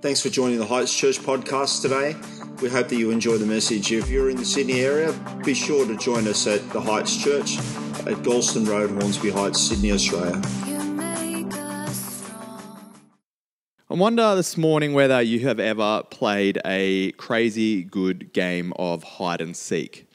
Thanks for joining the Heights Church podcast today. We hope that you enjoy the message. If you're in the Sydney area, be sure to join us at the Heights Church at Galston Road, Hornsby Heights, Sydney, Australia. I wonder this morning whether you have ever played a crazy good game of hide and seek.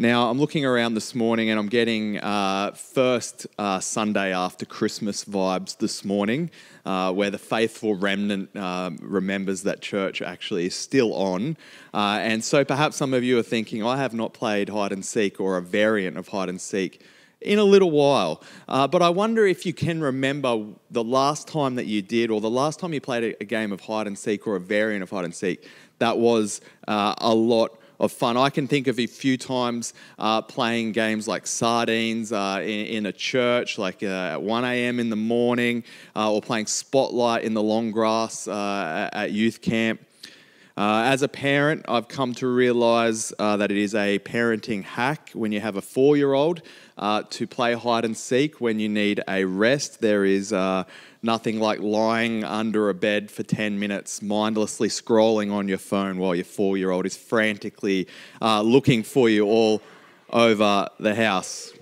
Now, I'm looking around this morning and I'm getting uh, first uh, Sunday after Christmas vibes this morning, uh, where the faithful remnant um, remembers that church actually is still on. Uh, and so perhaps some of you are thinking, I have not played hide and seek or a variant of hide and seek in a little while. Uh, but I wonder if you can remember the last time that you did, or the last time you played a, game of hide and seek or a variant of hide and seek that was uh, a lot of fun. I can think of a few times uh, playing games like sardines uh, in, in, a church, like uh, at 1 a.m. in the morning, uh, or playing spotlight in the long grass uh, at youth camp. Uh, as a parent, I've come to realize that it is a parenting hack when you have a four year old to play hide and seek when you need a rest. There is Nothing like lying under a bed for 10 minutes, mindlessly scrolling on your phone while your four year old is frantically uh, looking for you all over the house.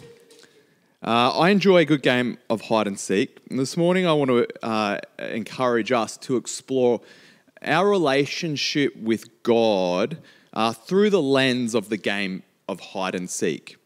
Uh, I enjoy a good game of hide and seek. And this morning, I want to uh, encourage us to explore our relationship with God uh, through the lens of the game of hide and seek.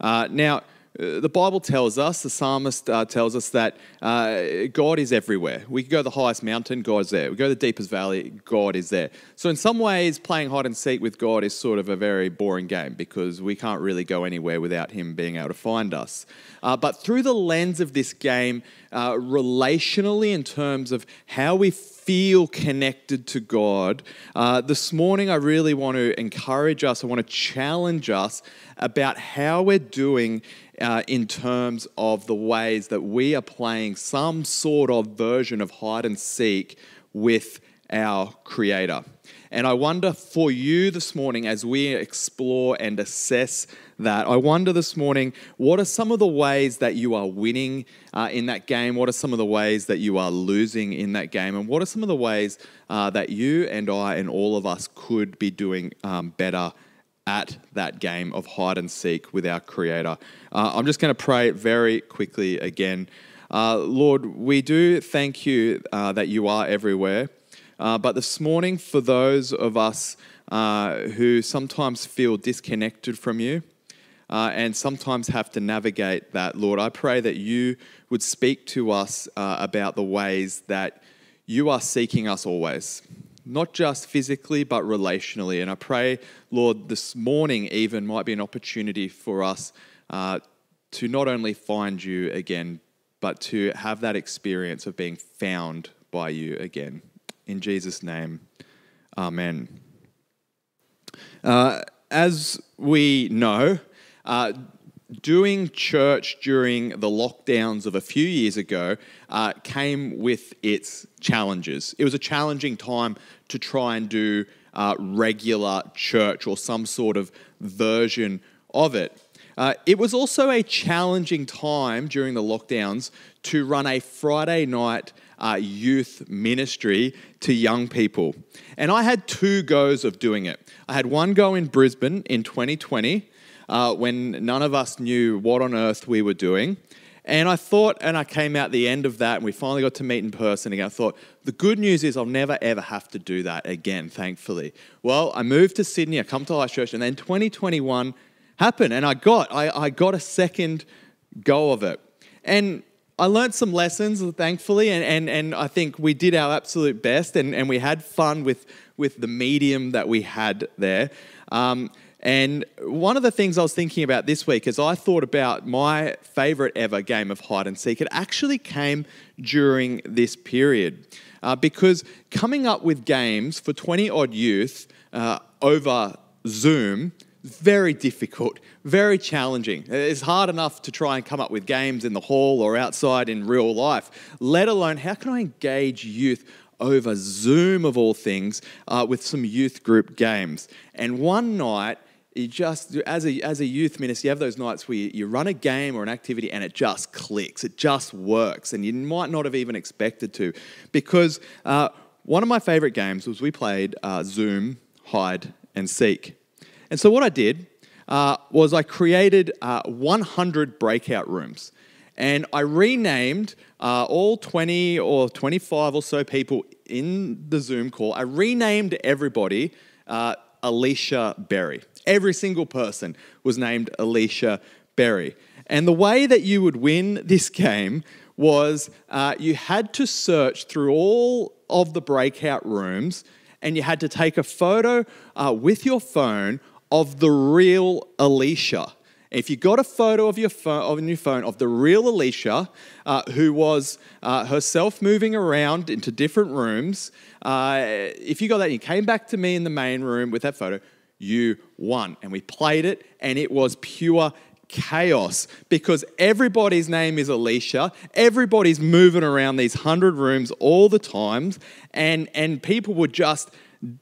Uh, now, the Bible tells us, the psalmist uh, tells us that uh, God is everywhere. We go to the highest mountain, God's there. We go to the deepest valley, God is there. So, in some ways, playing hide and seek with God is sort of a very boring game because we can't really go anywhere without Him being able to find us. Uh, but through the lens of this game, uh, relationally, in terms of how we feel connected to God, uh, this morning I really want to encourage us, I want to challenge us about how we're doing uh, in terms of the ways that we are playing some sort of version of hide and seek with our Creator. And I wonder for you this morning, as we explore and assess that, I wonder this morning, what are some of the ways that you are winning uh, in that game? What are some of the ways that you are losing in that game? And what are some of the ways uh, that you and I and all of us could be doing um, better at that game of hide and seek with our Creator. Uh, I'm just going to pray very quickly again. Uh, Lord, we do thank you uh, that you are everywhere. Uh, but this morning, for those of us uh, who sometimes feel disconnected from you uh, and sometimes have to navigate that, Lord, I pray that you would speak to us about the ways that you are seeking us always not just physically, but relationally. And I pray, Lord, this morning even might be an opportunity for us uh, to not only find you again, but to have that experience of being found by you again. In Jesus' name, amen. Uh, as we know, uh, doing church during the lockdowns of a few years ago uh, came with its challenges. It was a challenging time to try and do uh, regular church or some sort of version of it. Uh, it was also a challenging time during the lockdowns to run a Friday night uh, youth ministry to young people. And I had two goes of doing it. I had one go in Brisbane in 2020 uh, when none of us knew what on earth we were doing. And I thought, and I came out the end of that, and we finally got to meet in person again. I thought, the good news is I'll never ever have to do that again, thankfully. Well, I moved to Sydney, I come to Life Church, and then 2021 happened, and I got, I, I got a second go of it. And I learned some lessons, thankfully, and, and, and I think we did our absolute best, and, and we had fun with, with the medium that we had there. Um, and one of the things I was thinking about this week as I thought about my favorite ever game of hide and seek, it actually came during this period. Uh, because coming up with games for 20 odd youth uh, over Zoom very difficult, very challenging. It's hard enough to try and come up with games in the hall or outside in real life, let alone how can I engage youth over Zoom of all things uh, with some youth group games. And one night, you just as a as a youth minister, you have those nights where you, you, run a game or an activity and it just clicks, it just works, and you might not have even expected to, because uh, one of my favorite games was we played uh, Zoom, Hide, and Seek. And so what I did uh, was I created uh, 100 breakout rooms. And I renamed uh, all 20 or 25 or so people in the Zoom call, I renamed everybody uh, Alicia Berry. Every single person was named Alicia Berry. And the way that you would win this game was uh, you had to search through all of the breakout rooms and you had to take a photo uh, with your phone of the real Alicia. If you got a photo of your phone, of your phone of the real Alicia, uh, who was uh, herself moving around into different rooms, uh, if you got that you came back to me in the main room with that photo, you won. And we played it, and it was pure chaos because everybody's name is Alicia. Everybody's moving around these hundred rooms all the times, and, and people were just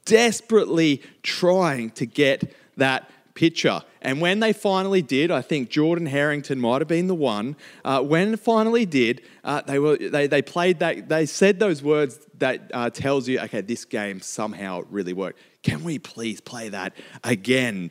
desperately trying to get that picture. And when they finally did, I think Jordan Harrington might have been the one. Uh, when finally did, uh, they were they, they played that. They said those words that uh, tells you, okay, this game somehow really worked. Can we please play that again?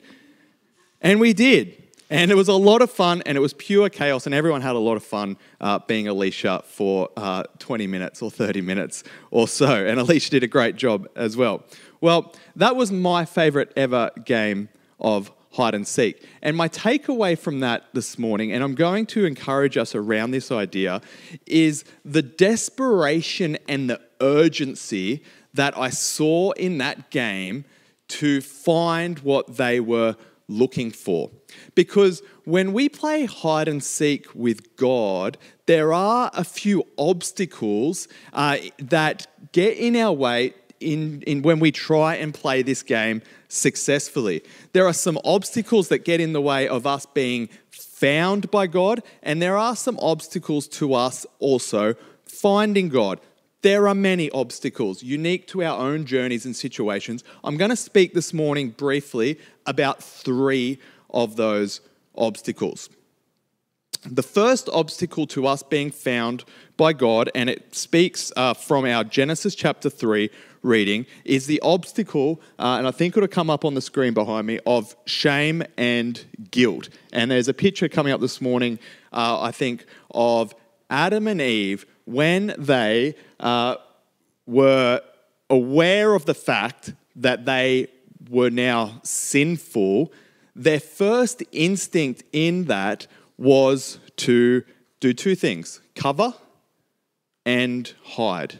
And we did. And it was a lot of fun, and it was pure chaos, and everyone had a lot of fun uh, being Alicia for uh, 20 minutes or 30 minutes or so. And Alicia did a great job as well. Well, that was my favorite ever game of hide and seek. And my takeaway from that this morning, and I'm going to encourage us around this idea, is the desperation and the urgency that I saw in that game to find what they were looking for. Because when we play hide and seek with God, there are a few obstacles uh, that get in our way in, in when we try and play this game successfully. There are some obstacles that get in the way of us being found by God, and there are some obstacles to us also finding God. There are many obstacles unique to our own journeys and situations. I'm going to speak this morning briefly about three of those obstacles. The first obstacle to us being found by God, and it speaks uh, from our Genesis chapter 3 reading, is the obstacle, uh, and I think it'll come up on the screen behind me, of shame and guilt. And there's a picture coming up this morning, uh, I think, of Adam and Eve when they uh, were aware of the fact that they were now sinful, their first instinct in that was to do two things cover and hide.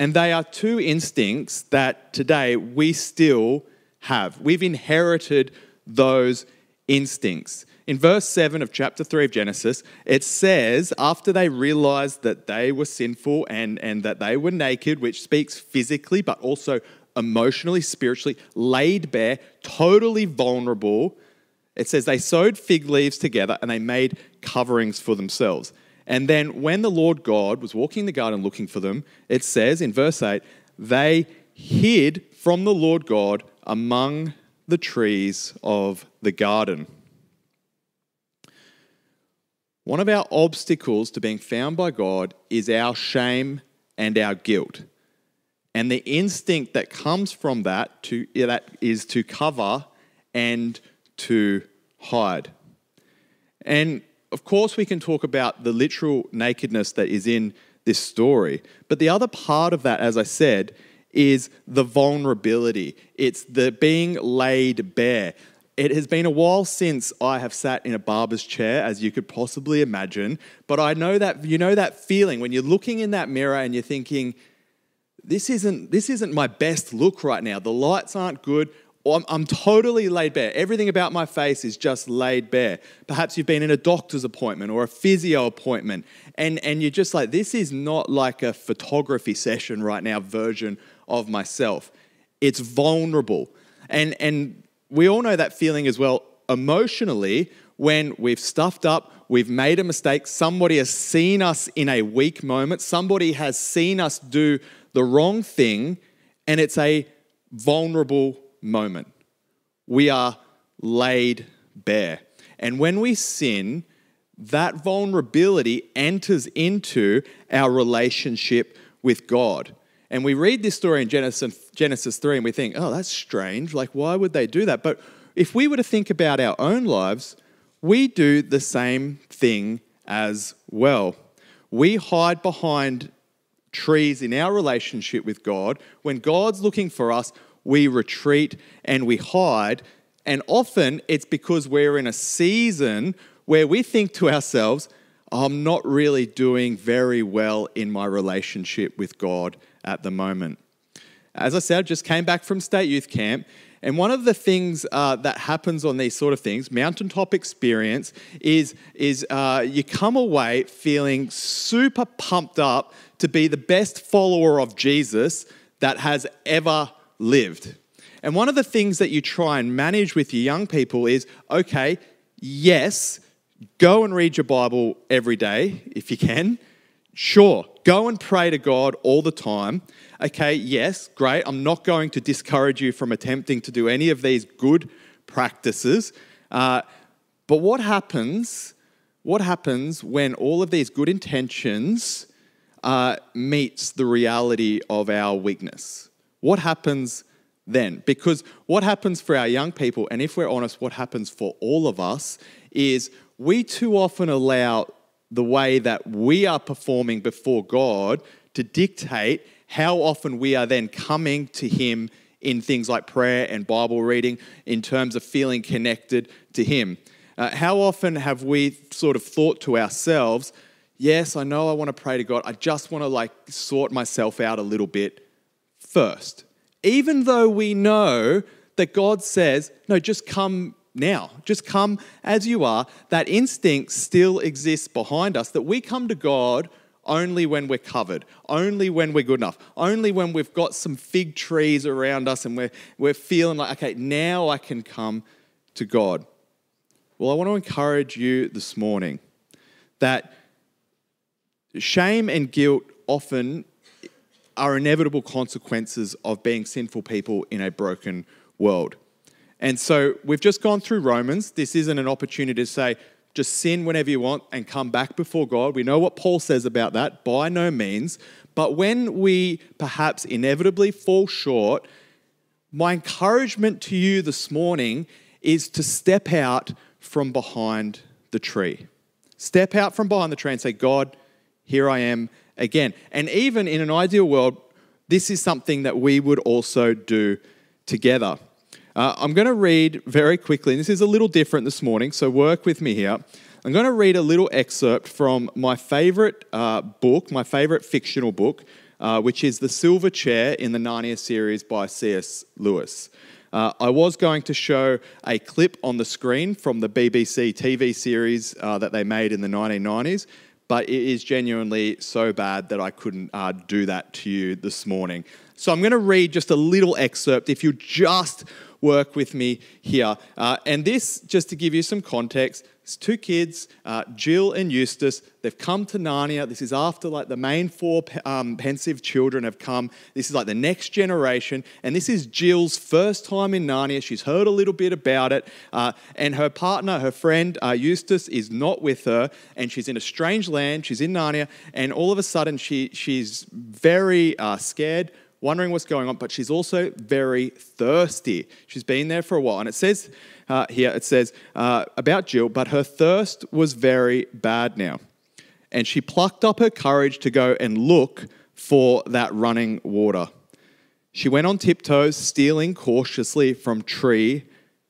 And they are two instincts that today we still have. We've inherited those instincts. In verse 7 of chapter 3 of Genesis, it says, after they realized that they were sinful and, and that they were naked, which speaks physically but also emotionally, spiritually, laid bare, totally vulnerable. It says they sewed fig leaves together and they made coverings for themselves. And then when the Lord God was walking the garden looking for them, it says in verse 8, they hid from the Lord God among the trees of the garden. One of our obstacles to being found by God is our shame and our guilt. And the instinct that comes from that to that is to cover and to hide. And of course we can talk about the literal nakedness that is in this story, but the other part of that as I said is the vulnerability. It's the being laid bare. It has been a while since I have sat in a barber's chair, as you could possibly imagine. But I know that you know that feeling when you're looking in that mirror and you're thinking, this isn't, this isn't my best look right now. The lights aren't good. I'm, I'm totally laid bare. Everything about my face is just laid bare. Perhaps you've been in a doctor's appointment or a physio appointment, and, and you're just like, this is not like a photography session right now version of myself. It's vulnerable. And, and we all know that feeling as well emotionally when we've stuffed up, we've made a mistake, somebody has seen us in a weak moment, somebody has seen us do the wrong thing, and it's a vulnerable moment. We are laid bare. And when we sin, that vulnerability enters into our relationship with God. And we read this story in Genesis, Genesis 3 and we think, oh, that's strange. Like, why would they do that? But if we were to think about our own lives, we do the same thing as well. We hide behind trees in our relationship with God. When God's looking for us, we retreat and we hide. And often it's because we're in a season where we think to ourselves, I'm not really doing very well in my relationship with God at the moment. As I said, I just came back from state youth camp, and one of the things uh, that happens on these sort of things, mountaintop experience, is, is uh, you come away feeling super pumped up to be the best follower of Jesus that has ever lived. And one of the things that you try and manage with your young people is okay, yes, go and read your Bible every day if you can. Sure, go and pray to God all the time. Okay, yes, great. I'm not going to discourage you from attempting to do any of these good practices. Uh, but what happens? What happens when all of these good intentions uh, meets the reality of our weakness? What happens then? Because what happens for our young people, and if we're honest, what happens for all of us, is we too often allow the way that we are performing before God to dictate how often we are then coming to Him in things like prayer and Bible reading, in terms of feeling connected to Him. Uh, how often have we sort of thought to ourselves, yes, I know I want to pray to God, I just want to like sort myself out a little bit first. Even though we know that God says, no, just come now. Just come as you are. That instinct still exists behind us that we come to God only when we're covered, only when we're good enough, only when we've got some fig trees around us and we're, we're feeling like, okay, now I can come to God. Well, I want to encourage you this morning that shame and guilt often are inevitable consequences of being sinful people in a broken world. And so we've just gone through Romans. This isn't an opportunity to say, just sin whenever you want and come back before God. We know what Paul says about that, by no means. But when we perhaps inevitably fall short, my encouragement to you this morning is to step out from behind the tree. Step out from behind the tree and say, God, here I am again. And even in an ideal world, this is something that we would also do together. Uh, I'm going to read very quickly, and this is a little different this morning, so work with me here. I'm going to read a little excerpt from my favorite uh, book, my favorite fictional book, uh, which is The Silver Chair in the Narnia series by C.S. Lewis. Uh, I was going to show a clip on the screen from the BBC TV series uh, that they made in the 1990s, but it is genuinely so bad that I couldn't uh, do that to you this morning. So I'm going to read just a little excerpt. If you just work with me here. Uh, and this, just to give you some context, it's two kids, uh, Jill and Eustace. They've come to Narnia. This is after like the main four um, Pevensie children have come. This is like the next generation, and this is Jill's first time in Narnia. She's heard a little bit about it, uh, and her partner, her friend uh, Eustace, is not with her, and she's in a strange land. She's in Narnia, and all of a sudden she she's very uh, scared wondering what's going on, but she's also very thirsty. She's been there for a while. And it says uh, here, it says uh, about Jill, but her thirst was very bad now. And she plucked up her courage to go and look for that running water. She went on tiptoes, stealing cautiously from tree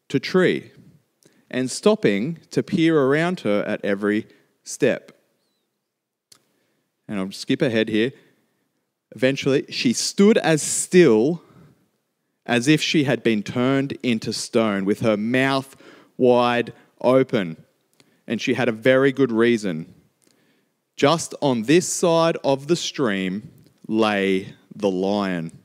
to tree, and stopping to peer around her at every step. And I'll skip ahead here. Eventually, she stood as still as if she had been turned into stone, with her mouth wide open. And she had a very good reason. Just on this side of the stream lay the lion.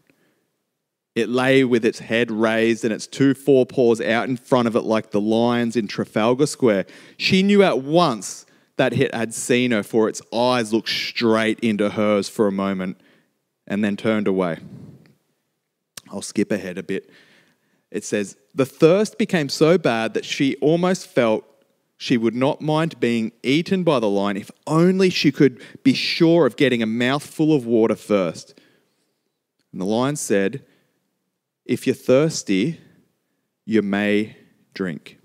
It lay with its head raised and its two forepaws out in front of it like the lions in Trafalgar Square. She knew at once that it had seen her, for its eyes looked straight into hers for a moment and then turned away. I'll skip ahead a bit. It says, The thirst became so bad that she almost felt she would not mind being eaten by the lion if only she could be sure of getting a mouthful of water first. And the lion said, If you're thirsty, you may drink.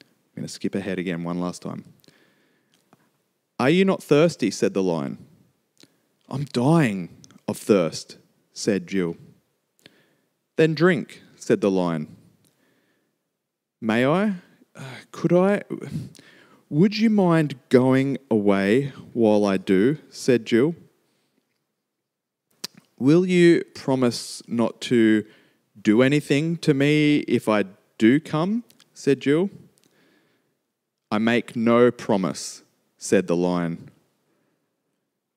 I'm going to skip ahead again one last time. Are you not thirsty? said the lion. I'm dying of thirst, said Jill. Then drink, said the lion. May I? Uh, could I? Would you mind going away while I do? said Jill. Will you promise not to do anything to me if I do come? said Jill. I make no promise, said the lion.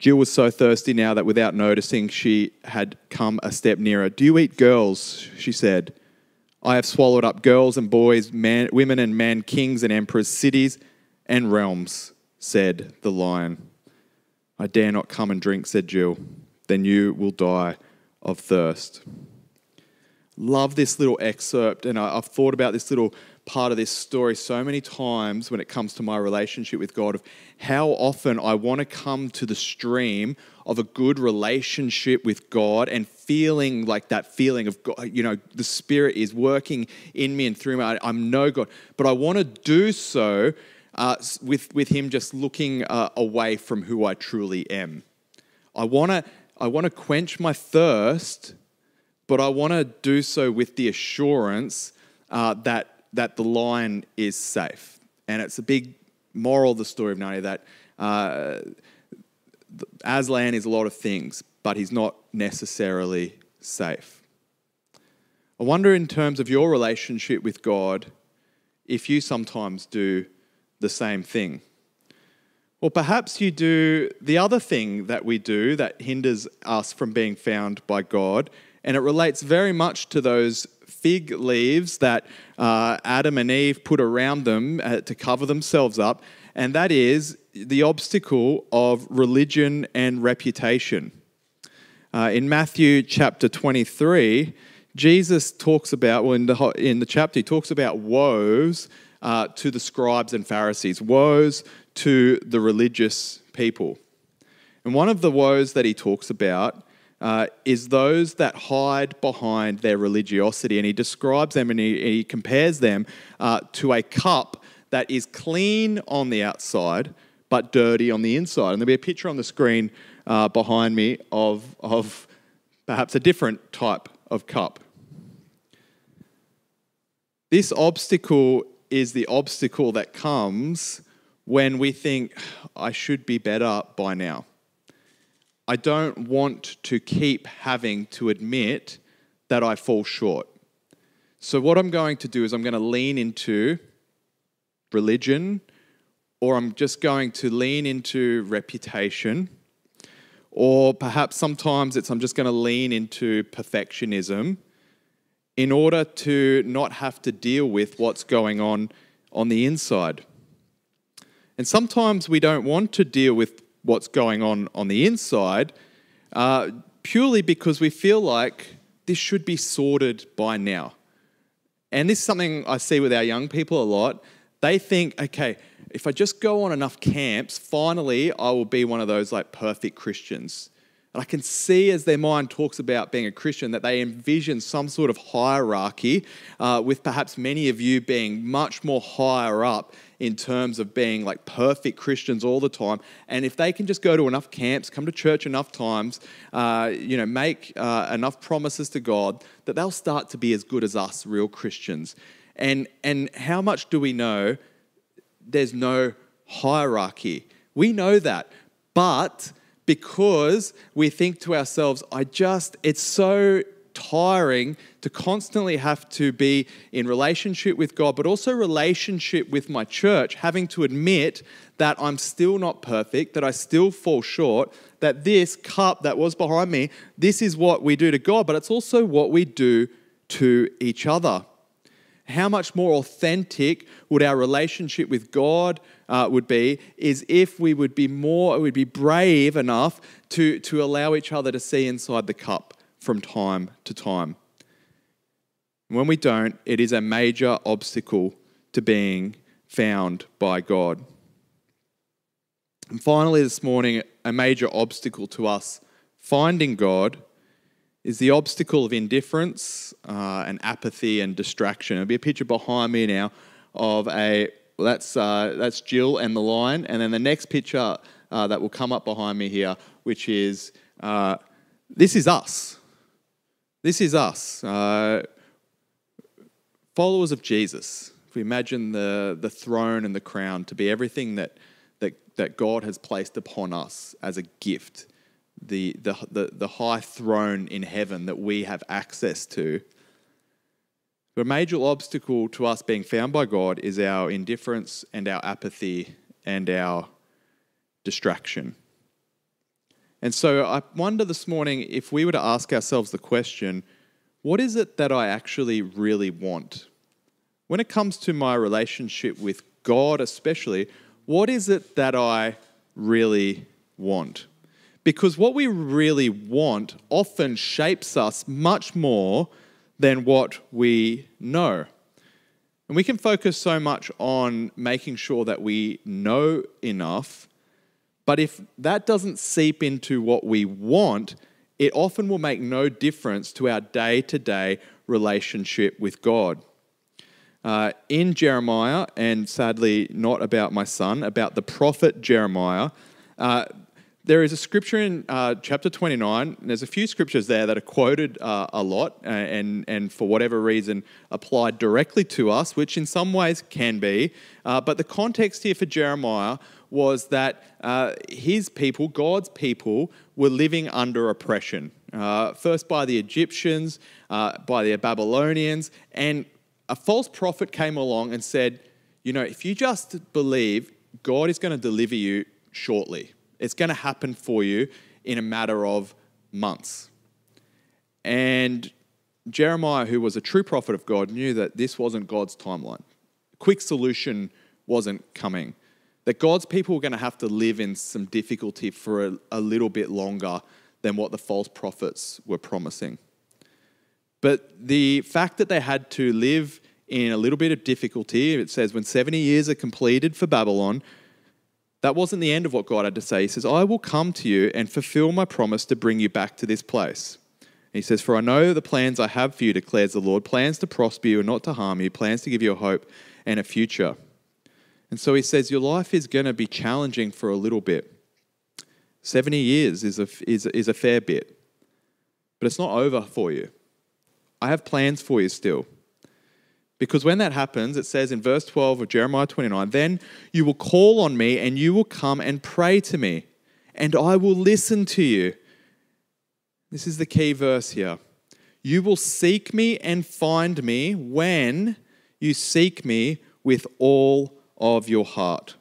Jill was so thirsty now that without noticing, she had come a step nearer. Do you eat girls? she said. I have swallowed up girls and boys, man, women and men, kings and emperors, cities and realms, said the lion. I dare not come and drink, said Jill. Then you will die of thirst. Love this little excerpt, and I've thought about this little part of this story so many times when it comes to my relationship with God of how often I want to come to the stream of a good relationship with God and feeling like that feeling of God, you know, the Spirit is working in me and through me. I'm no God, but I want to do so uh, with, with Him just looking uh, away from who I truly am. I want to I want to quench my thirst, but I want to do so with the assurance uh, that that the lion is safe. And it's a big moral of the story of Narnia that uh, Aslan is a lot of things, but he's not necessarily safe. I wonder, in terms of your relationship with God, if you sometimes do the same thing. Or perhaps you do the other thing that we do that hinders us from being found by God, and it relates very much to those fig leaves that uh, Adam and Eve put around them uh, to cover themselves up, and that is the obstacle of religion and reputation. Uh, in Matthew chapter 23, Jesus talks about, well, in the, in the chapter, he talks about woes uh, to the scribes and Pharisees, woes to the religious people. And one of the woes that he talks about uh, is those that hide behind their religiosity. And he describes them and he, he compares them uh, to a cup that is clean on the outside but dirty on the inside. And there'll be a picture on the screen uh, behind me of, of perhaps a different type of cup. This obstacle is the obstacle that comes when we think, I should be better by now. I don't want to keep having to admit that I fall short. So, what I'm going to do is I'm going to lean into religion, or I'm just going to lean into reputation, or perhaps sometimes it's I'm just going to lean into perfectionism in order to not have to deal with what's going on on the inside. And sometimes we don't want to deal with what's going on on the inside, uh, purely because we feel like this should be sorted by now. And this is something I see with our young people a lot. They think, okay, if I just go on enough camps, finally I will be one of those like perfect Christians. And I can see as their mind talks about being a Christian that they envision some sort of hierarchy, uh, with perhaps many of you being much more higher up in terms of being like perfect Christians all the time. And if they can just go to enough camps, come to church enough times, uh, you know, make uh, enough promises to God, that they'll start to be as good as us, real Christians. And, and how much do we know there's no hierarchy? We know that. But because we think to ourselves, I just, it's so tiring to constantly have to be in relationship with God, but also relationship with my church, having to admit that I'm still not perfect, that I still fall short, that this cup that was behind me, this is what we do to God, but it's also what we do to each other. How much more authentic would our relationship with God uh, would be is if we would be more, we'd be brave enough to, to allow each other to see inside the cup from time to time. When we don't, it is a major obstacle to being found by God. And finally, this morning, a major obstacle to us finding God is the obstacle of indifference uh, and apathy and distraction. There'll be a picture behind me now of a that's uh, that's Jill and the lion, and then the next picture uh, that will come up behind me here, which is uh, this is us. This is us, uh, followers of Jesus. If we imagine the the throne and the crown to be everything that that that God has placed upon us as a gift, the the the, the high throne in heaven that we have access to. The major obstacle to us being found by God is our indifference and our apathy and our distraction. And so I wonder this morning if we were to ask ourselves the question what is it that I actually really want? When it comes to my relationship with God, especially, what is it that I really want? Because what we really want often shapes us much more than what we know. And we can focus so much on making sure that we know enough, but if that doesn't seep into what we want, it often will make no difference to our day to day relationship with God. Uh, in Jeremiah, and sadly not about my son, about the prophet Jeremiah, uh, there is a scripture in uh, chapter 29. there's a few scriptures there that are quoted uh, a lot uh, and, and for whatever reason applied directly to us, which in some ways can be. Uh, but the context here for Jeremiah was that uh, his people, God's people, were living under oppression. Uh, first by the Egyptians, by the Babylonians, and a false prophet came along and said, You know, if you just believe, God is going to deliver you shortly. It's going to happen for you in a matter of months. And Jeremiah, who was a true prophet of God, knew that this wasn't God's timeline. Quick solution wasn't coming. That God's people were going to have to live in some difficulty for a, a little bit longer than what the false prophets were promising. But the fact that they had to live in a little bit of difficulty, it says, when 70 years are completed for Babylon, that wasn't the end of what God had to say. He says, I will come to you and fulfill my promise to bring you back to this place. he says, For I know the plans I have for you, declares the Lord plans to prosper you and not to harm you, plans to give you a hope and a future. And so he says, Your life is going to be challenging for a little bit. 70 years is a, is, is a fair bit, but it's not over for you. I have plans for you still. Because when that happens, it says in verse 12 of Jeremiah 29 Then you will call on me and you will come and pray to me, and I will listen to you. This is the key verse here. You will seek me and find me when you seek me with all of your heart.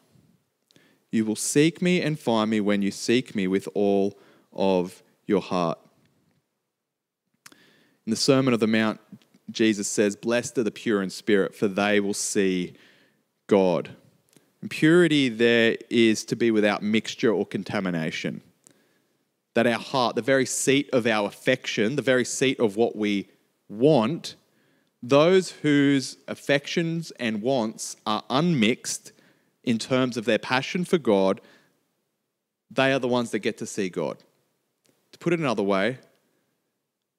You will seek me and find me when you seek me with all of your heart. In the Sermon of the Mount, Jesus says, Blessed are the pure in spirit, for they will see God. And purity there is to be without mixture or contamination. That our heart, the very seat of our affection, the very seat of what we want, those whose affections and wants are unmixed in terms of their passion for God, they are the ones that get to see God. To put it another way,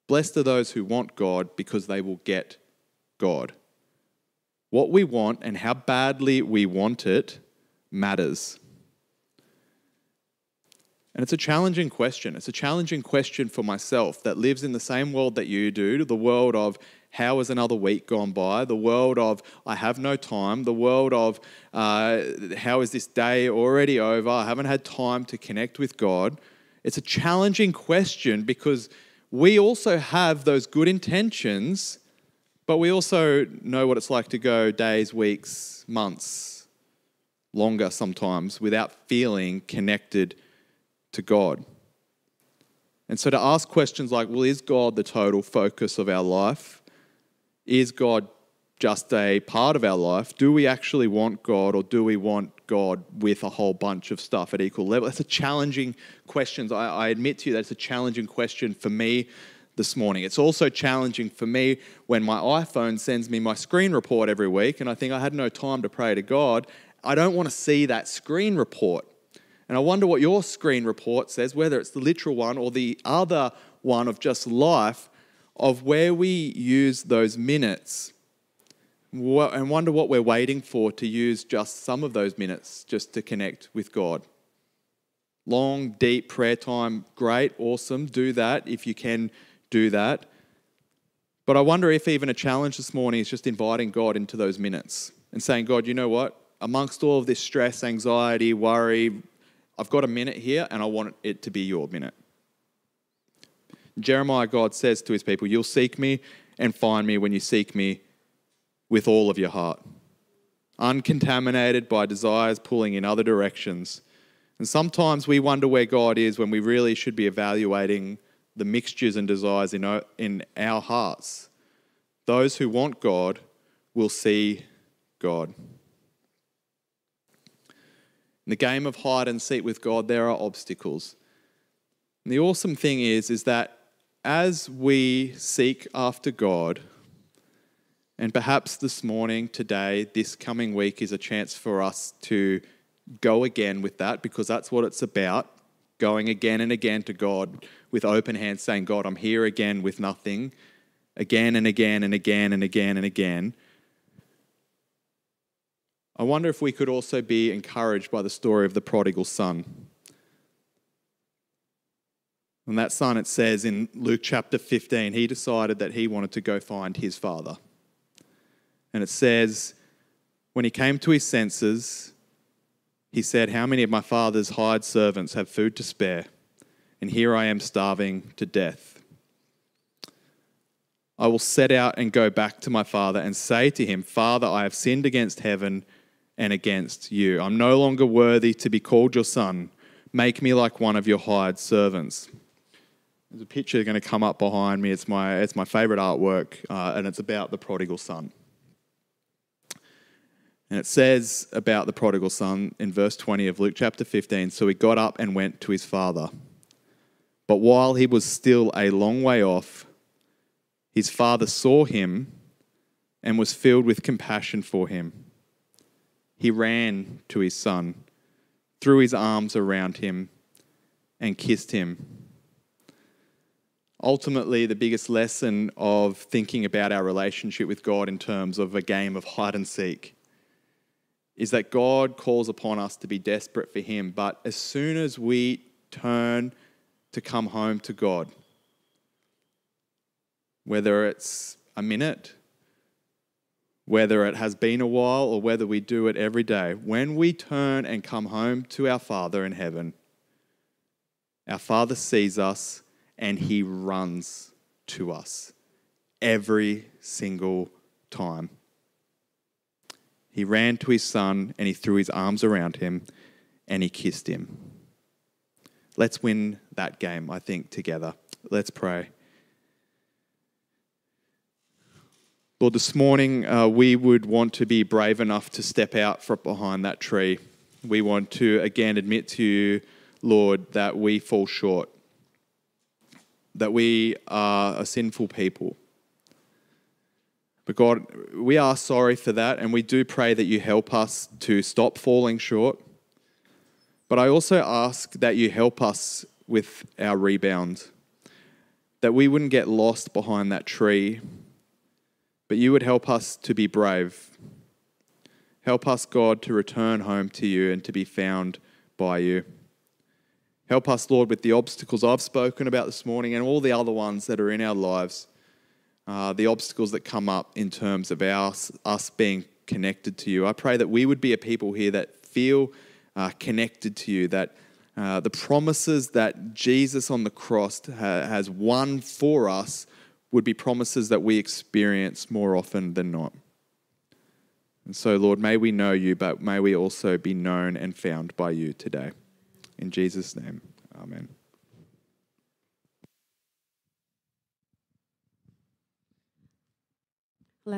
Blessed are those who want God because they will get God. What we want and how badly we want it matters. And it's a challenging question. It's a challenging question for myself that lives in the same world that you do, the world of how has another week gone by, the world of I have no time, the world of uh, how is this day already over, I haven't had time to connect with God. It's a challenging question because we also have those good intentions, but we also know what it's like to go days, weeks, months, longer sometimes without feeling connected to God. And so to ask questions like, well, is God the total focus of our life? Is God just a part of our life? Do we actually want God or do we want God with a whole bunch of stuff at equal level? That's a challenging question. I, I admit to you that's a challenging question for me this morning. It's also challenging for me when my iPhone sends me my screen report every week and I think I had no time to pray to God. I don't want to see that screen report. And I wonder what your screen report says, whether it's the literal one or the other one of just life, of where we use those minutes and wonder what we're waiting for to use just some of those minutes just to connect with God. Long, deep prayer time, great, awesome, do that if you can do that. But I wonder if even a challenge this morning is just inviting God into those minutes and saying, God, you know what? Amongst all of this stress, anxiety, worry, I've got a minute here and I want it to be your minute. Jeremiah, God says to his people, You'll seek me and find me when you seek me with all of your heart, uncontaminated by desires pulling in other directions. And sometimes we wonder where God is when we really should be evaluating the mixtures and desires in our, in our hearts. Those who want God will see God. In the game of hide and seek with God, there are obstacles. And the awesome thing is, is that as we seek after God, and perhaps this morning, today, this coming week is a chance for us to go again with that because that's what it's about. Going again and again to God with open hands, saying, God, I'm here again with nothing, again and again and again and again and again. I wonder if we could also be encouraged by the story of the prodigal son. And that son, it says in Luke chapter 15, he decided that he wanted to go find his father. And it says, when he came to his senses, he said, How many of my father's hired servants have food to spare? And here I am starving to death. I will set out and go back to my father and say to him, Father, I have sinned against heaven and against you. I'm no longer worthy to be called your son. Make me like one of your hired servants. There's a picture going to come up behind me. It's my, it's my favorite artwork, uh, and it's about the prodigal son. And it says about the prodigal son in verse 20 of Luke chapter 15 So he got up and went to his father. But while he was still a long way off, his father saw him and was filled with compassion for him. He ran to his son, threw his arms around him, and kissed him. Ultimately, the biggest lesson of thinking about our relationship with God in terms of a game of hide and seek is that God calls upon us to be desperate for Him. But as soon as we turn to come home to God, whether it's a minute, whether it has been a while, or whether we do it every day, when we turn and come home to our Father in heaven, our Father sees us and He runs to us every single time. He ran to his son and he threw his arms around him and he kissed him. Let's win that game, I think, together. Let's pray. Lord, this morning uh, we would want to be brave enough to step out from behind that tree. We want to again admit to you, Lord, that we fall short, that we are a sinful people. But God, we are sorry for that, and we do pray that you help us to stop falling short. But I also ask that you help us with our rebound, that we wouldn't get lost behind that tree, but you would help us to be brave. Help us, God, to return home to you and to be found by you. Help us, Lord, with the obstacles I've spoken about this morning and all the other ones that are in our lives uh, the obstacles that come up in terms of us, us being connected to you. I pray that we would be a people here that feel uh, connected to you, that uh, the promises that Jesus on the cross ha- has won for us would be promises that we experience more often than not. And so, Lord, may we know you, but may we also be known and found by you today. In Jesus' name, amen.